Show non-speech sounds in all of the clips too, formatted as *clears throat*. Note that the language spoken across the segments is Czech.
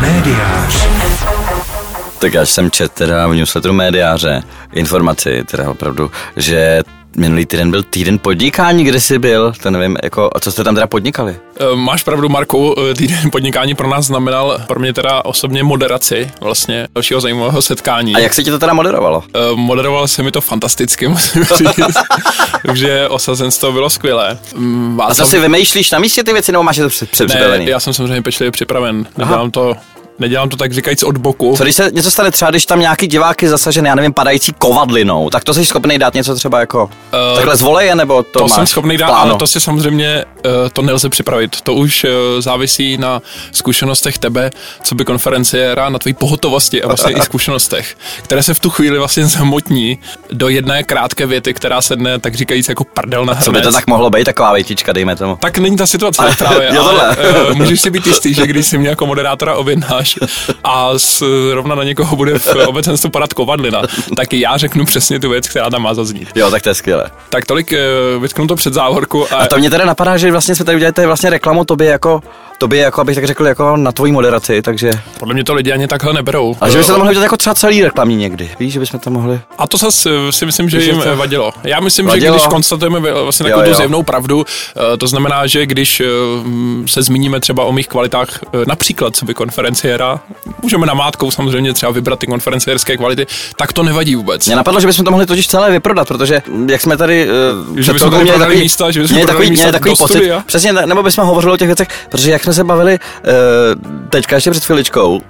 Médiář. Tak já jsem čet teda v newsletteru médiáře informaci, teda opravdu, že minulý týden byl týden podnikání, kde jsi byl, to nevím, jako, a co jste tam teda podnikali? Eh, Máš pravdu, Marku, eh, týden *laughs* podnikání pro nás znamenal pro mě teda osobně moderaci vlastně dalšího zajímavého setkání. A jak se ti to teda moderovalo? Eh, Moderoval se mi to fantasticky, *laughs* musím říct. *laughs* Takže osazenstvo bylo skvělé. Mm, A Václav- si vymýšlíš na místě ty věci, nebo máš je to před-? Ne, já jsem samozřejmě pečlivě připraven. Nedělám to, nedělám to tak říkajíc od boku. Co když se něco stane třeba, když tam nějaký divák je zasažen, já nevím, padající kovadlinou, tak to jsi schopný dát něco třeba jako uh, takhle z voleje, nebo to, To máš jsem schopný dát, ale to si samozřejmě uh, to nelze připravit. To už uh, závisí na zkušenostech tebe, co by konferenciéra, na tvojí pohotovosti a vlastně i *laughs* zkušenostech, které se v tu chvíli vlastně zamotní do jedné krátké věty, která se dne, tak říkajíc, jako prdel na Co by to hrnec. tak mohlo být, taková větička, dejme tomu. Tak není ta situace *laughs* právě, Jo, ale uh, můžeš si být jistý, že když si mě jako moderátora objednáš *laughs* a s, rovna na někoho bude v obecenstvu padat kovadlina, tak já řeknu přesně tu věc, která tam má zaznít. Jo, tak to je skvělé. Tak tolik uh, vytknu to před závorku a, A to mě teda napadá, že vlastně jsme tady udělali tady vlastně reklamu tobě jako, tobě jako, abych tak řekl, jako na tvojí moderaci, takže... podle mě to lidi ani takhle neberou. A že by se to mohli udělat jako třeba celý reklamní někdy, víš, že bychom to mohli... A to zase eh, si myslím, že jim to- vadilo. Já myslím, že Vadilo? když konstatujeme vlastně takovou tu jo. zjevnou pravdu, eh, to znamená, že když eh, se zmíníme třeba o mých kvalitách, eh, například co by konferenciéra, můžeme namátkou samozřejmě třeba vybrat ty konferenciérské kvality, tak to nevadí vůbec. Mě napadlo, že bychom to mohli totiž celé vyprodat, protože mm, jak jsme tady... Uh, Že bychom tady prodali místa, že bychom měli takový, místa měli takový pocit, studia. přesně, ne- nebo bychom hovořili o těch věcech, protože jak jsme se bavili uh, teďka ještě před chviličkou, uh,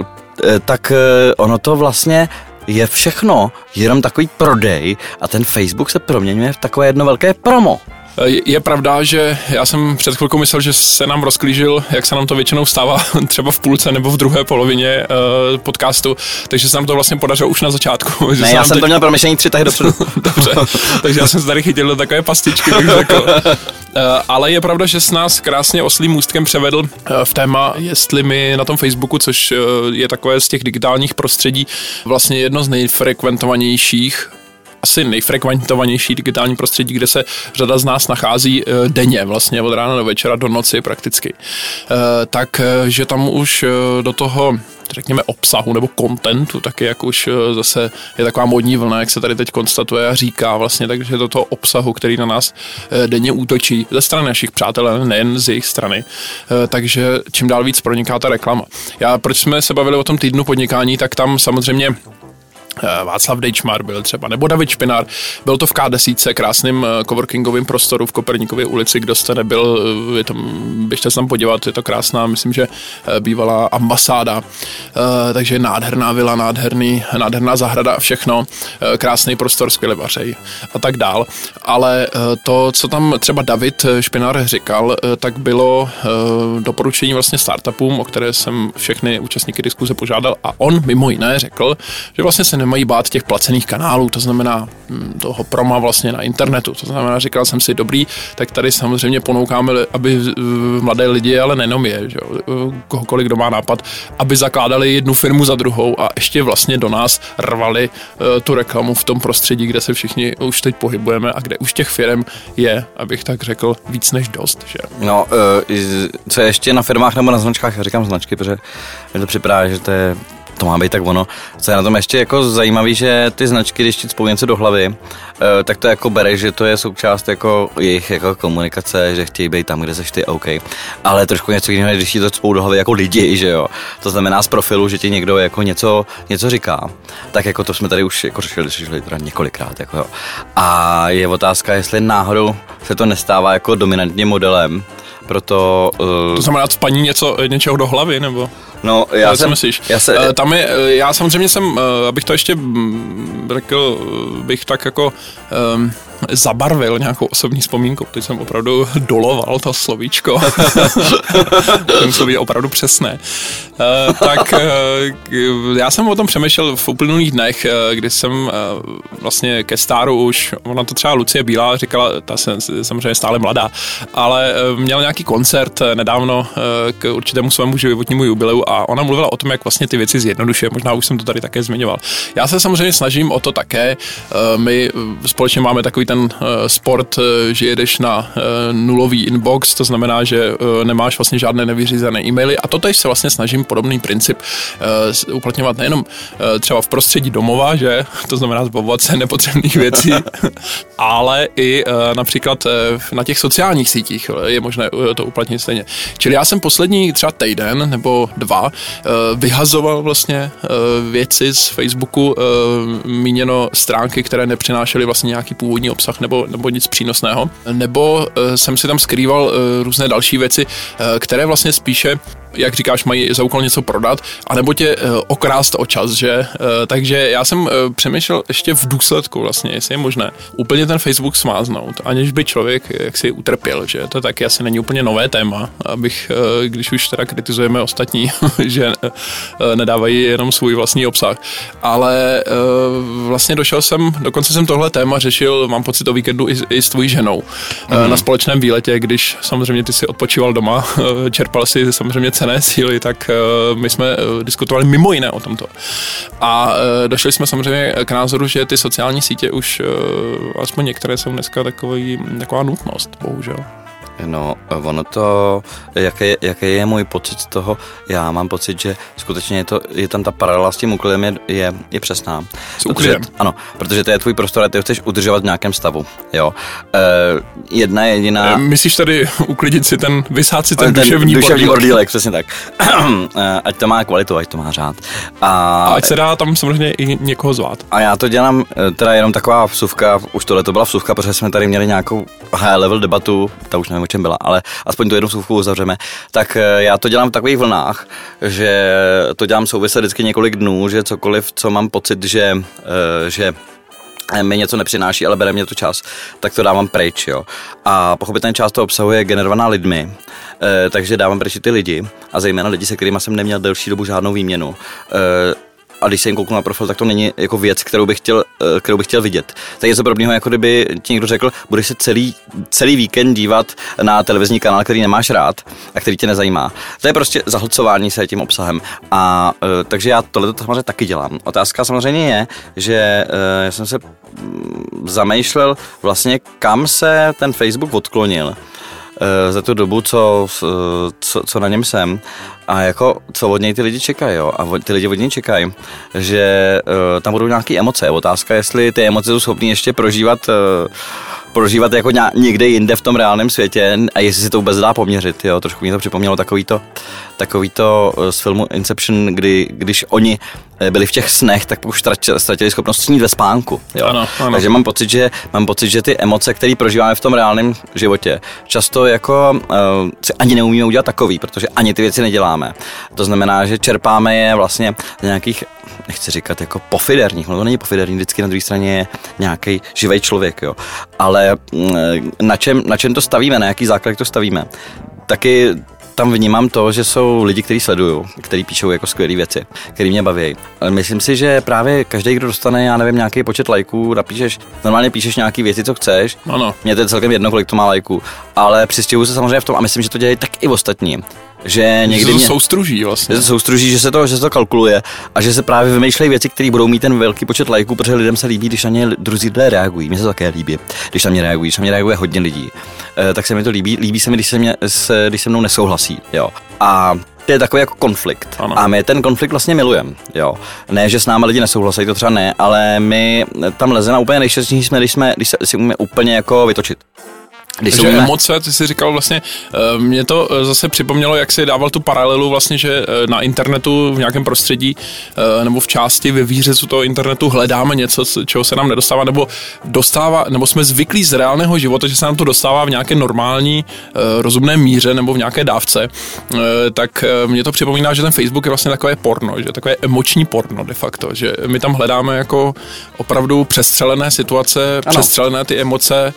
tak uh, ono to vlastně je všechno jenom takový prodej a ten Facebook se proměňuje v takové jedno velké promo. Je- pravda, že já jsem před chvilkou myslel, že se nám rozklížil, jak se nám to většinou stává *laughs* třeba v půlce nebo v druhé polovině uh, podcastu, takže se nám to vlastně podařilo už na začátku. *laughs* Ne, já jsem teď- to měl promyšlení tři tahy dopředu. *laughs* Dobře, takže já jsem se tady chytil do takové pastičky, bych řekl. Eh, Ale je pravda, že s nás krásně oslým můstkem převedl eh, v téma, jestli my na tom Facebooku, což eh, je takové z těch digitálních prostředí, vlastně jedno z nejfrekventovanějších asi nejfrekventovanější digitální prostředí, kde se řada z nás nachází eh, denně, vlastně od rána do večera, do noci prakticky. Eh, Tak, eh, tam už do toho řekněme obsahu nebo kontentu, taky jak už zase je taková modní vlna, jak se tady teď konstatuje a říká vlastně, takže do toho obsahu, který na nás denně útočí ze strany našich přátel, nejen z jejich strany. Takže čím dál víc proniká ta reklama. Já, proč jsme se bavili o tom týdnu podnikání, tak tam samozřejmě Václav Dejčmar byl třeba, nebo David Špinár. Byl to v K10, krásným eh, coworkingovým prostoru v Koperníkově ulici, kdo jste nebyl, eh, je tam, běžte se tam podívat, je to krásná, myslím, že eh, bývalá ambasáda, Eh, takže nádherná vila, nádherný, nádherná zahrada a všechno, Eh, krásný prostor, skvěle vařej a tak dál. Ale eh, to, co tam třeba David eh, Špinár říkal, eh, tak bylo eh, doporučení vlastně startupům, o které jsem všechny účastníky diskuze požádal a on mimo jiné řekl, že vlastně se nemají bát těch placených kanálů, to znamená hm, toho proma vlastně na internetu. To znamená, říkal jsem si, dobrý, tak tady samozřejmě ponoukáme, aby eh, mladé lidi, ale nejenom je, že jo, eh, kohokoliv, kdo má nápad, aby zakládali jednu firmu za druhou a ještě vlastně do nás rvali eh, tu reklamu v tom prostředí, kde se všichni už teď pohybujeme a kde už těch firm je, abych tak řekl, víc než dost, že? No, uh, co je ještě na firmách nebo na značkách, já říkám značky, protože mi to připadá, že to je to má být tak ono. Co je na tom ještě jako zajímavé, že ty značky, když ti něco do hlavy, eh, tak to jako bereš, že to je součást jako jejich jako komunikace, že chtějí být tam, kde seš ty, OK. Ale trošku něco jiného, když ti to cpou do hlavy jako lidi, *laughs* že jo. To znamená z profilu, že ti někdo jako něco, něco říká. Tak jako to jsme tady už jako řešili, řešili teda několikrát. Jako jo. A je otázka, jestli náhodou se to nestává jako dominantním modelem, proto... Uh, To znamená spaní něco, něčeho do hlavy, nebo? No, já jsem, myslíš? já se, Eh, Tam je, eh, já samozřejmě jsem, eh, abych to ještě mm, řekl, bych tak jako um, zabarvil nějakou osobní vzpomínkou. Teď jsem opravdu *laughs* doloval to slovíčko. to muselo být opravdu přesné. Uh, tak uh, já jsem o tom přemýšlel v uplynulých dnech, uh, kdy jsem uh, vlastně ke stáru už, ona to třeba Lucie Bílá říkala, ta se samozřejmě stále mladá, ale uh, měl nějaký koncert nedávno uh, k určitému svému životnímu jubileu a ona mluvila o tom, jak vlastně ty věci zjednodušuje. Možná už jsem to tady také zmiňoval. Já se samozřejmě snažím o to také. Eh, my společně máme takový ten sport, že jedeš na nulový inbox, to znamená, že nemáš vlastně žádné nevyřízené e-maily a to teď se vlastně snažím podobný princip uplatňovat nejenom třeba v prostředí domova, že to znamená zbavovat se nepotřebných věcí, *laughs* ale i například na těch sociálních sítích je možné to uplatnit stejně. Čili já jsem poslední třeba týden nebo dva eh, vyhazoval vlastně eh, věci z Facebooku, eh, míněno stránky, které nepřinášely vlastně nějaký původní obsah nebo, nebo nic přínosného, nebo jsem si tam skrýval různé další věci, které vlastně spíše jak říkáš, mají za úkol něco prodat, anebo tě okrást o čas, že? Takže já jsem přemýšlel ještě v důsledku vlastně, jestli je možné úplně ten Facebook smáznout, aniž by člověk jak si utrpěl, že? To taky asi není úplně nové téma, abych, když už teda kritizujeme ostatní, *laughs* *laughs* že uh, nedávají jenom svůj vlastní obsah, ale uh, vlastně došel jsem, dokonce jsem tohle téma řešil, mám pocit o víkendu i, i s tvojí ženou mm. uh, na společném výletě, když samozřejmě ty si odpočíval doma, čerpal si samozřejmě cené síly, tak my jsme diskutovali mimo jiné o tomto. A došli jsme samozřejmě k názoru, že ty sociální sítě už, aspoň některé jsou dneska takový, taková nutnost, bohužel. No, ono to, jaký, jaký je můj pocit z toho, já mám pocit, že skutečně je, to, je tam ta paralela s tím úklidem je, je, je přesná. S úklidem? Ano, protože to je tvůj prostor a ty ho chceš udržovat v nějakém stavu, jo. E, jedna jediná... E, myslíš tady uklidit si ten, vysát si ten, ten duševní, duševní bordílek, přesně tak. E, *clears throat* ať to má kvalitu, ať to má řád. A, a ať se dá tam samozřejmě i někoho zvát. A já to dělám, teda jenom taková vsuvka, už tohle to byla vsuvka, protože jsme tady měli nějakou high level debatu, ta už nevím, čem byla, ale aspoň tu jednu slůvku uzavřeme, tak eh, já to dělám v takových vlnách, že to dělám souvisle vždycky několik dnů, že cokoliv, co mám pocit, že, eh, že mi něco nepřináší, ale bere mě to čas, tak to dávám pryč, jo. A pochopitelně část toho obsahu je generovaná lidmi, eh, takže dávám pryč ty lidi a zejména lidi, se kterými jsem neměl delší dobu žádnou výměnu a když se jim kouknu na profil, tak to není jako věc, kterou bych chtěl, eh, kterou bych chtěl vidět. To je něco podobného, jako kdyby ti někdo řekl, budeš se celý, celý víkend dívat na televizní kanál, který nemáš rád a který tě nezajímá. To je prostě zahlcování se tím obsahem. A eh, takže já tohle to samozřejmě taky dělám. Otázka samozřejmě je, že eh, já jsem se mm, zamýšlel vlastně, kam se ten Facebook odklonil za tu dobu, co, co, co na něm jsem. A jako, co od něj ty lidi čekají, jo? A ty lidi od něj čekají, že uh, tam budou nějaké emoce. Otázka, jestli ty emoce jsou schopný ještě prožívat prožívat jako někde jinde v tom reálném světě a jestli si to vůbec dá poměřit, jo, trošku mi to připomnělo takový to, takový to eh, z filmu Inception, kdy, když oni byli v těch snech, tak už ztratili schopnost snít ve spánku. Jo. Ano, ano. Takže mám pocit, že, mám pocit, že ty emoce, které prožíváme v tom reálném životě, často jako uh, si ani neumíme udělat takový, protože ani ty věci neděláme. To znamená, že čerpáme je vlastně z nějakých nechci říkat jako pofiderních, no to není pofiderní, vždycky na druhé straně je nějaký živý člověk, jo. Ale mm, na čem, na čem to stavíme, na jaký základ to stavíme? Taky tam vnímám to, že jsou lidi, kteří sledují, kteří píšou jako skvělé věci, které mě baví. Ale myslím si, že právě každý, kdo dostane, já nevím, nějaký počet lajků, napíšeš, normálně píšeš nějaké věci, co chceš. Ano. Mně to je celkem jedno, kolik to má lajků, ale přistěhuju se samozřejmě v tom a myslím, že to dělají tak i ostatní že někdy že to soustruží vlastně. Že to soustruží, že se to, že se to kalkuluje a že se právě vymýšlejí věci, které budou mít ten velký počet lajků, protože lidem se líbí, když na ně druzí lidé reagují. Mně se to také líbí, když na mě reagují, když na mě reaguje hodně lidí. E, tak se mi to líbí. Líbí se mi, když se, mě, se, když se mnou nesouhlasí. Jo. A to je takový jako konflikt. Ano. A my ten konflikt vlastně milujeme. Jo. Ne, že s námi lidi nesouhlasí, to třeba ne, ale my tam lezeme úplně nejšťastnější jsme, když, jsme, když se si umíme úplně jako vytočit. Když Takže umíme... emoce, ty jsi říkal vlastně, eh, mě to eh, zase připomnělo, jak si dával tu paralelu vlastně, že eh, na internetu v nějakém prostředí nebo v části ve výřezu toho internetu hledáme něco, čeho se nám nedostává, nebo dostává, nebo jsme zvyklí z reálného života, že se nám to dostává v nějaké normální, rozumné míře nebo v nějaké dávce, tak mě to připomíná, že ten Facebook je vlastně takové porno, že takové emoční porno de facto, že my tam hledáme jako opravdu přestřelené situace, ano. přestřelené ty emoce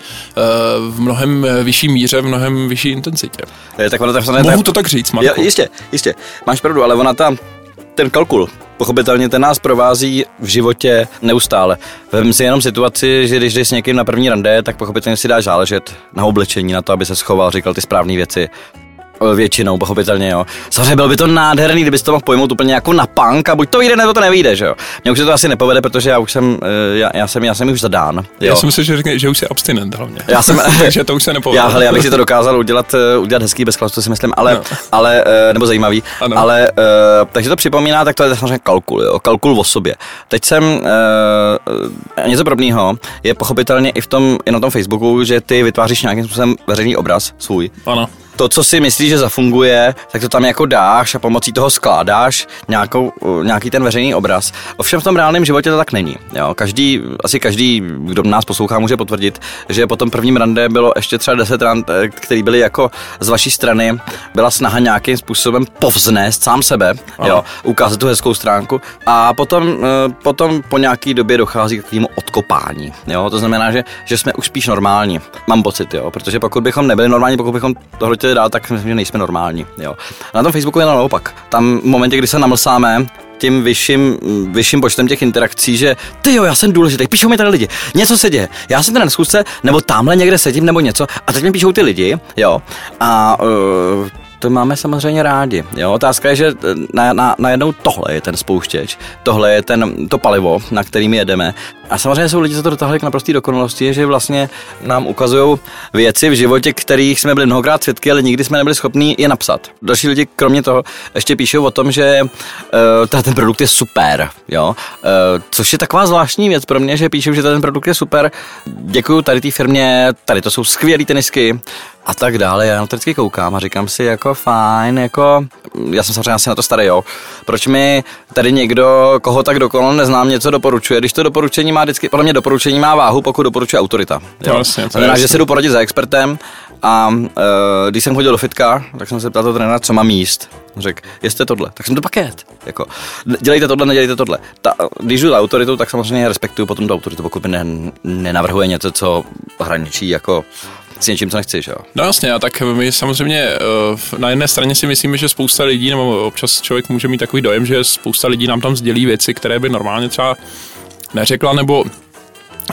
v mnohem mnohem eh, vyšší míře, v mnohem vyšší intenzitě. Je, tak ona, tak, Mohu to tak říct, Marko? Je, jistě, jistě. Máš pravdu, ale ona tam ten kalkul, pochopitelně ten nás provází v životě neustále. Vem si jenom situaci, že když jdeš s někým na první rande, tak pochopitelně si dáš záležet na oblečení, na to, aby se schoval, říkal ty správné věci. Eh, většinou, pochopitelně, jo. Samozřejmě bylo by to nádherný, kdyby to mohl pojmout úplně jako na punk a buď to vyjde, nebo to nevyjde, že jo. Mně už se to asi nepovede, protože já už jsem, eh, já, já jsem, já jsem už zadán. Jo. Já jsem myslel, že řekne, že už jsi abstinent hlavně. Já jsem, *laughs* Takže to už se nepovede. já, hele, já bych si to dokázal udělat, eh, udělat hezký bez chlastu, si myslím, ale, no. ale nebo zajímavý, Ano. ale, takže to připomíná, tak to je samozřejmě kalkul, jo, kalkul o sobě. Teď jsem, něco podobného je pochopitelně i v tom, i na tom Facebooku, že ty vytváříš nějakým způsobem veřejný obraz svůj. Ano. To, co si myslíš, že zafunguje, tak to tam jako dáš a pomocí toho skládáš nějakou, uh, nějaký ten veřejný obraz. Ovšem v tom reálném životě to tak není. Jo? Každý, asi každý, kdo nás poslouchá, může potvrdit, že po tom prvním rande bylo ještě třeba 10 rand, eh, který byly jako z vaší strany, byla snaha nějakým způsobem povznést sám sebe, jo? ukázat tu hezkou stránku a potom, eh, potom po nějaký době dochází k takovému odkopání. Jo? To znamená, že, že jsme už spíš normální. Mám pocit, jo? protože pokud bychom nebyli normální, pokud bychom tohle chtěli dál, tak myslím, že nejsme normální. Jo? Na tom Facebooku je to naopak. Tam v momentě, kdy se namlsáme, tím vyšším, vyšším počtem těch interakcí, že ty jo, já jsem důležitý, píšou mi tady lidi, něco se děje, já jsem tady na schůzce, nebo tamhle někde sedím, nebo něco, a teď mi píšou ty lidi, jo, a uh, to máme samozřejmě rádi. Jo? Otázka je, že na, na, najednou tohle je ten spouštěč, tohle je ten, to palivo, na kterým jedeme. A samozřejmě jsou lidi, co to dotáhli k naprosté dokonalosti, že vlastně nám ukazují věci v životě, kterých jsme byli mnohokrát svědky, ale nikdy jsme nebyli schopni je napsat. Další lidi, kromě toho, ještě píšou o tom, že uh, ten produkt je super, jo? Uh, což je taková zvláštní věc pro mě, že píšou, že ten produkt je super. Děkuju tady té firmě, tady to jsou skvělé tenisky, a tak dále. Já na to vždycky koukám a říkám si jako fajn, jako já jsem samozřejmě asi na to starý, jo. Proč mi tady někdo, koho tak dokonale neznám, něco doporučuje, když to doporučení má vždycky, podle mě doporučení má váhu, pokud doporučuje autorita. Jo. Jasně, to je Znamená, že se jdu poradit za expertem a uh, když jsem chodil do fitka, tak jsem se ptal toho trenéra, co mám jíst. Řekl, jeste tohle, tak jsem to paket. Jako, dělejte tohle, nedělejte tohle. Ta, když jdu za autoritu, tak samozřejmě respektuju potom tu autoritu, pokud mi ne, nenavrhuje něco, co hraničí jako s něčím, co nechci, že jo. No jasně, a tak my samozřejmě eh, na jedné straně si myslíme, že spousta lidí, nebo občas člověk může mít takový dojem, že spousta lidí nám tam sdělí věci, které by normálně třeba neřekla, nebo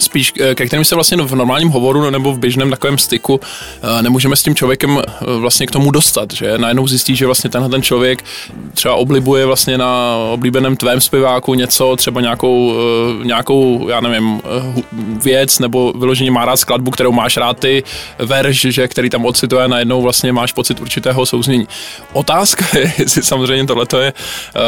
spíš eh, ke kterým se vlastně v normálním hovoru nebo v běžném takovém styku eh, nemůžeme s tím člověkem eh, vlastně k tomu dostat, že najednou zjistí, že vlastně tenhle ten člověk třeba oblibuje vlastně na oblíbeném tvém zpěváku něco, třeba nějakou, nějakou já nevím, věc nebo vyloženě má rád skladbu, kterou máš rád ty, verš, že, který tam ocituje, najednou vlastně máš pocit určitého souznění. Otázka je, *laughs* jestli samozřejmě tohle je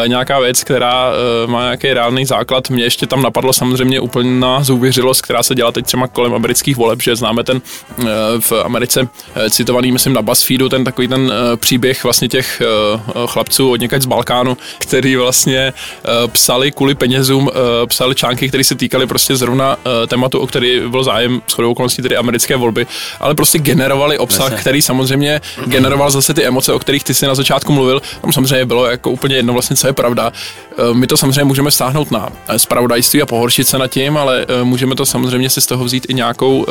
nějaká věc, která má nějaký reálný základ. Mě ještě tam napadlo samozřejmě úplná zůvěřilost, která se dělá teď třeba kolem amerických voleb, že známe ten eh, v Americe eh, citovaný, myslím, na BuzzFeedu, ten takový ten eh, příběh vlastně těch chlapců od někaď z Balkánu, který vlastně psali kvůli penězům, psali články, které se týkaly prostě zrovna tématu, o který byl zájem s chodou okolností, tedy americké volby, ale prostě generovali obsah, který samozřejmě generoval zase ty emoce, o kterých ty si na začátku mluvil. Tam samozřejmě bylo jako úplně jedno vlastně, co je pravda. My to samozřejmě můžeme stáhnout na spravodajství a pohoršit se nad tím, ale můžeme to samozřejmě si z toho vzít i nějakou uh,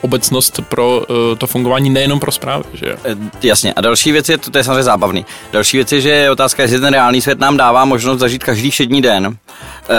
obecnost pro uh, to fungování nejenom pro zprávy. Že? jo? E, Jasně. A další věc je, to, to je samozřejmě zábavný. Další věc je, že je otázka, jestli ten reálný svět nám dává možnost zažít každý všední den.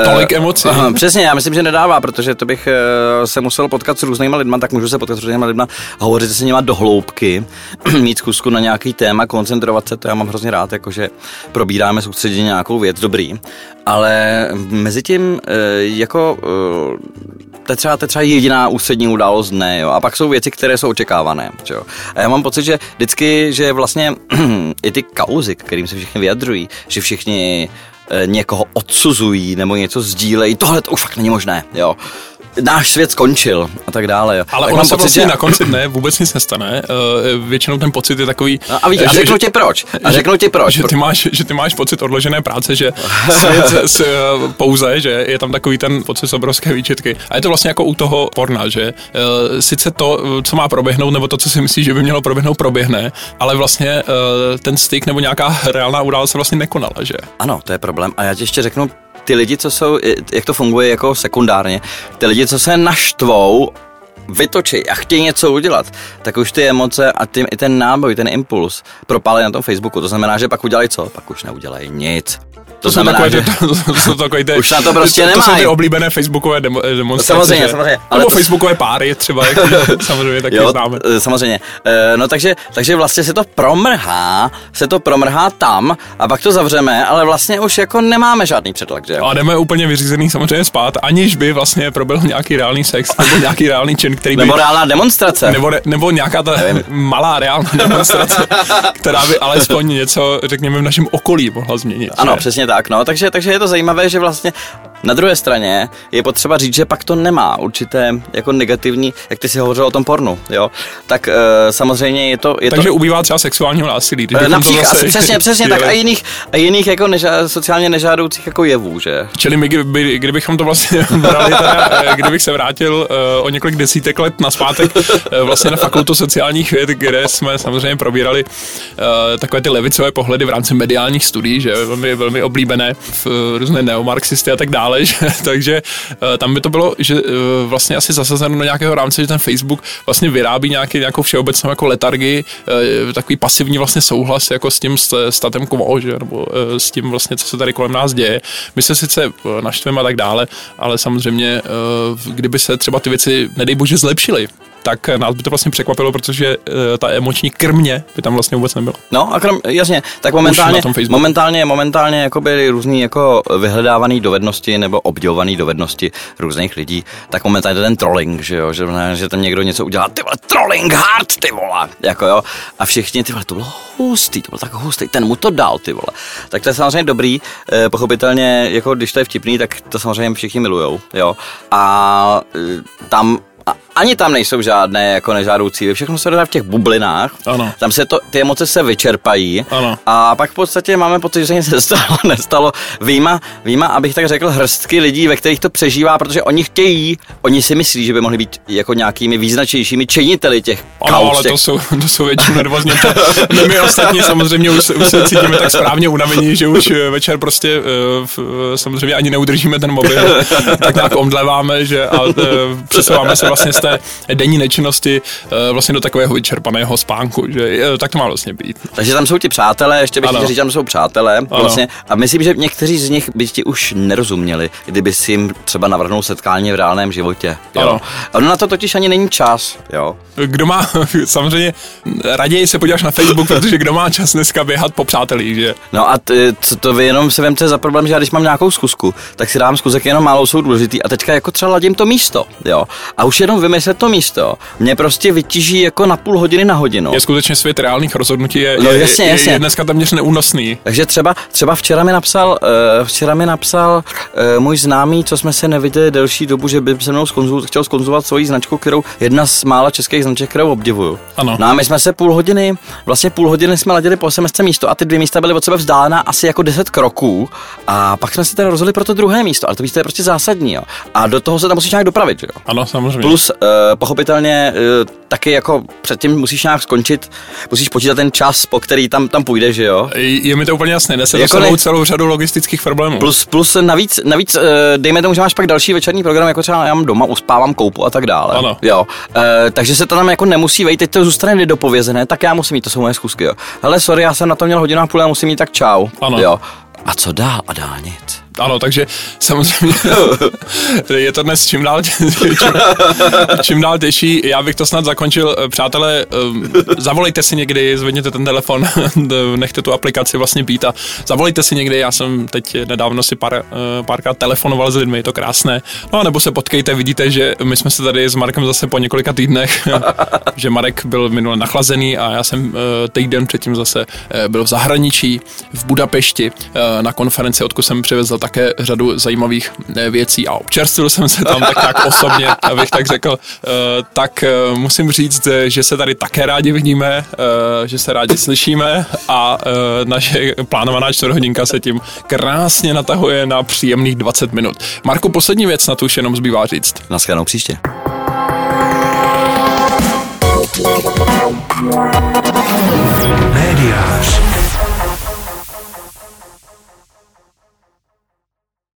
Tolik emocí. Aha, přesně, já myslím, že nedává, protože to bych eh, se musel potkat s různýma lidma, tak můžu se potkat s různýma lidma, hovořit se nima do hloubky, *clears throat* mít zkusku na nějaký téma, koncentrovat se, to já mám hrozně rád, jakože probíráme soustředěně nějakou věc, dobrý. Ale mezi tím, eh, jako eh, to je třeba, to je třeba jediná ústřední událost dne, jo. A pak jsou věci, které jsou očekávané, jo. A já mám pocit, že vždycky, že vlastně *clears throat* i ty kauzy, kterým se všichni vyjadřují, že všichni eh, někoho odsuzují nebo něco sdílejí, tohle to už fakt není možné, jo. Náš svět skončil a tak dále, jo. Ale tak ono se vlastně na konci dne vůbec nic nestane. Uh, většinou ten pocit je takový... No a, víš, a že- řeknu že- ti proč. A řeknu ti proč. Že ty, máš, že ty máš pocit odložené práce, že svět *laughs* s, eh, pouze, že je tam takový ten pocit z obrovské výčitky. A je to vlastně jako u toho porna, že uh, sice to, eh, co má proběhnout, nebo to, co si myslíš, že by mělo proběhnout, proběhne, ale vlastně uh, ten styk nebo nějaká reálná událost se vlastně nekonala, že? Ano, to je problém. A já ti ještě řeknu, ty lidi, co jsou, jak to funguje jako sekundárně, ty lidi, co se naštvou vytočí a chtějí něco udělat, tak už ty emoce a ty, i ten náboj, ten impuls propálí na tom Facebooku. To znamená, že pak udělají co? Pak už neudělají nic. To, znamená, takové, že... To, to, to, to takové ty, Už na to prostě to, nemají. To jsou ty oblíbené facebookové demo, demonstrace. Samozřejmě, že? samozřejmě. Ale Nebo to... facebookové páry třeba, jak *laughs* samozřejmě taky jo, známe. Samozřejmě. No takže, takže vlastně se to promrhá, se to promrhá tam a pak to zavřeme, ale vlastně už jako nemáme žádný předlak, že A jdeme úplně vyřízený samozřejmě spát, aniž by vlastně proběhl nějaký reálný sex nebo nějaký reálný čin, který by... Nebo reálná demonstrace. Nebo, nebo nějaká ta Nevím. malá reálná demonstrace, *laughs* která by alespoň něco, řekněme, v našem okolí mohla změnit. Ano, že? přesně tak, no. Takže, takže je to zajímavé, že vlastně na druhé straně je potřeba říct, že pak to nemá určité jako negativní, jak ty si hovořil o tom pornu, jo, tak e, samozřejmě je to... Je Takže to, ubývá třeba sexuálního násilí. Například, zase přesně, přesně tak a jiných, a jiných jako neža, sociálně nežádoucích jako jevů, že? Čili my, kdyby, kdybychom to vlastně *laughs* brali, teda, eh, kdybych se vrátil uh, o několik desítek let na zpátek uh, vlastně na fakultu sociálních věd, kde jsme samozřejmě probírali uh, takové ty levicové pohledy v rámci mediálních studií, že velmi, velmi oblíbené v různé neomarxisty a tak dále dále, *laughs* že, takže uh, tam by to bylo, že uh, vlastně asi zasazeno do nějakého rámce, že ten Facebook vlastně vyrábí nějaký, nějakou všeobecnou jako letargii, uh, takový pasivní vlastně souhlas jako s tím statem quo, že, nebo s tím vlastně, co se tady kolem nás děje. My se sice naštveme a tak dále, ale samozřejmě, kdyby se třeba ty věci, nedej bože, zlepšily, tak nás by to vlastně překvapilo, protože uh, ta emoční krmě by tam vlastně vůbec nebyla. No a krom, jasně, tak momentálně, momentálně, momentálně jako byly různý jako vyhledávaný dovednosti nebo obdivovaný dovednosti různých lidí, tak momentálně ten trolling, že jo, že, že tam někdo něco udělá, ty vole, trolling hard, ty vole, jako jo, a všichni, ty vole, to bylo hustý, to bylo tak hustý, ten mu to dal, ty vole. Tak to je samozřejmě dobrý, eh, pochopitelně, jako když to je vtipný, tak to samozřejmě všichni milujou, jo, a eh, tam ani tam nejsou žádné jako nežádoucí, všechno se dodá v těch bublinách, ano. tam se to, ty emoce se vyčerpají ano. a pak v podstatě máme pocit, že se nic nestalo, *laughs* nestalo. Výjima, výjima, abych tak řekl, hrstky lidí, ve kterých to přežívá, protože oni chtějí, oni si myslí, že by mohli být jako nějakými význačnějšími činiteli těch ano, kaus, ale těch... to jsou, to jsou většinou nervózně. My, my ostatní samozřejmě už, už se cítíme tak správně unavení, že už večer prostě uh, samozřejmě ani neudržíme ten mobil, tak nějak omdleváme, že a uh, přesouváme se vlastně z té denní nečinnosti uh, vlastně do takového vyčerpaného spánku, že uh, tak to má vlastně být. Takže tam jsou ti přátelé, ještě bych říct, tam jsou přátelé vlastně a myslím, že někteří z nich by ti už nerozuměli, kdyby si jim třeba navrhnul setkání v reálném životě. Jo? Ano. Ono na to totiž ani není čas. Jo? Kdo má, *laughs* samozřejmě raději se podíváš na Facebook, protože kdo má čas dneska běhat po přátelích, že? No a t, co to vy jenom se vemte za problém, že já když mám nějakou zkusku, tak si dám zkusek jenom málo jsou důležitý a teďka jako třeba ladím to místo, jo. A už jenom vymyslet to místo mě prostě vytíží jako na půl hodiny na hodinu. Je skutečně svět reálných rozhodnutí je, no, jasně, je, jasně. je dneska téměř neúnosný. Takže třeba, třeba včera mi napsal, uh, včera mi napsal uh, můj známý, co jsme se neviděli delší dobu, že by se mnou skonzul, chtěl skonzulovat svoji značku, kterou jedna z mála českých značek, kterou obdivuju. Ano. No a my jsme se půl hodiny, vlastně půl hodiny jsme ladili po semestře místo a ty dvě místa byly od sebe vzdálená asi jako 10 kroků a pak jsme se teda rozhodli pro to druhé místo, ale to místo je prostě zásadní. Jo. A do toho se tam musíš nějak dopravit. Jo. Ano, samozřejmě. Plus uh, pochopitelně uh, taky jako předtím musíš nějak skončit, musíš počítat ten čas, po který tam, tam půjdeš, že jo? Je mi to úplně jasné, nese jako ne... celou řadu logistických problémů. Plus, plus navíc, navíc uh, dejme tomu, že máš pak další večerní program, jako třeba já mám doma, uspávám koupu a tak dále. Ano. Jo. Uh, takže se to tam jako nemusí vejít, teď to zůstane nedopovězené, tak já musím mít, to jsou moje zkusky, jo. Hele, sorry, já jsem na to měl hodinu a půl, já musím mít tak čau. Ano. Jo. A co dál? A dál nic ano, takže samozřejmě *laughs* je to dnes čím dál, čím, čím dál těžší. Já bych to snad zakončil. Přátelé, zavolejte si někdy, zvedněte ten telefon, *laughs* nechte tu aplikaci vlastně být a zavolejte si někdy. Já jsem teď nedávno si pár, uh, párkrát telefonoval s lidmi, je to krásné. No a nebo se potkejte, vidíte, že my jsme se tady s Markem zase po několika týdnech, *laughs* že Marek byl minule nachlazený a já jsem uh, týden předtím zase uh, byl v zahraničí, v Budapešti na konferenci, odkud jsem přivezl také řadu zajímavých eh, věcí a občerstvil jsem se tam tak nějak osobně, abych tak řekl. Eh, tak eh, musím říct, že se tady také rádi vidíme, že se rádi slyšíme a naše plánovaná čtvrthodinka se tím krásně natahuje na příjemných 20 minut. Marku, poslední věc na to už jenom zbývá říct. Naschledanou příště. Médiář.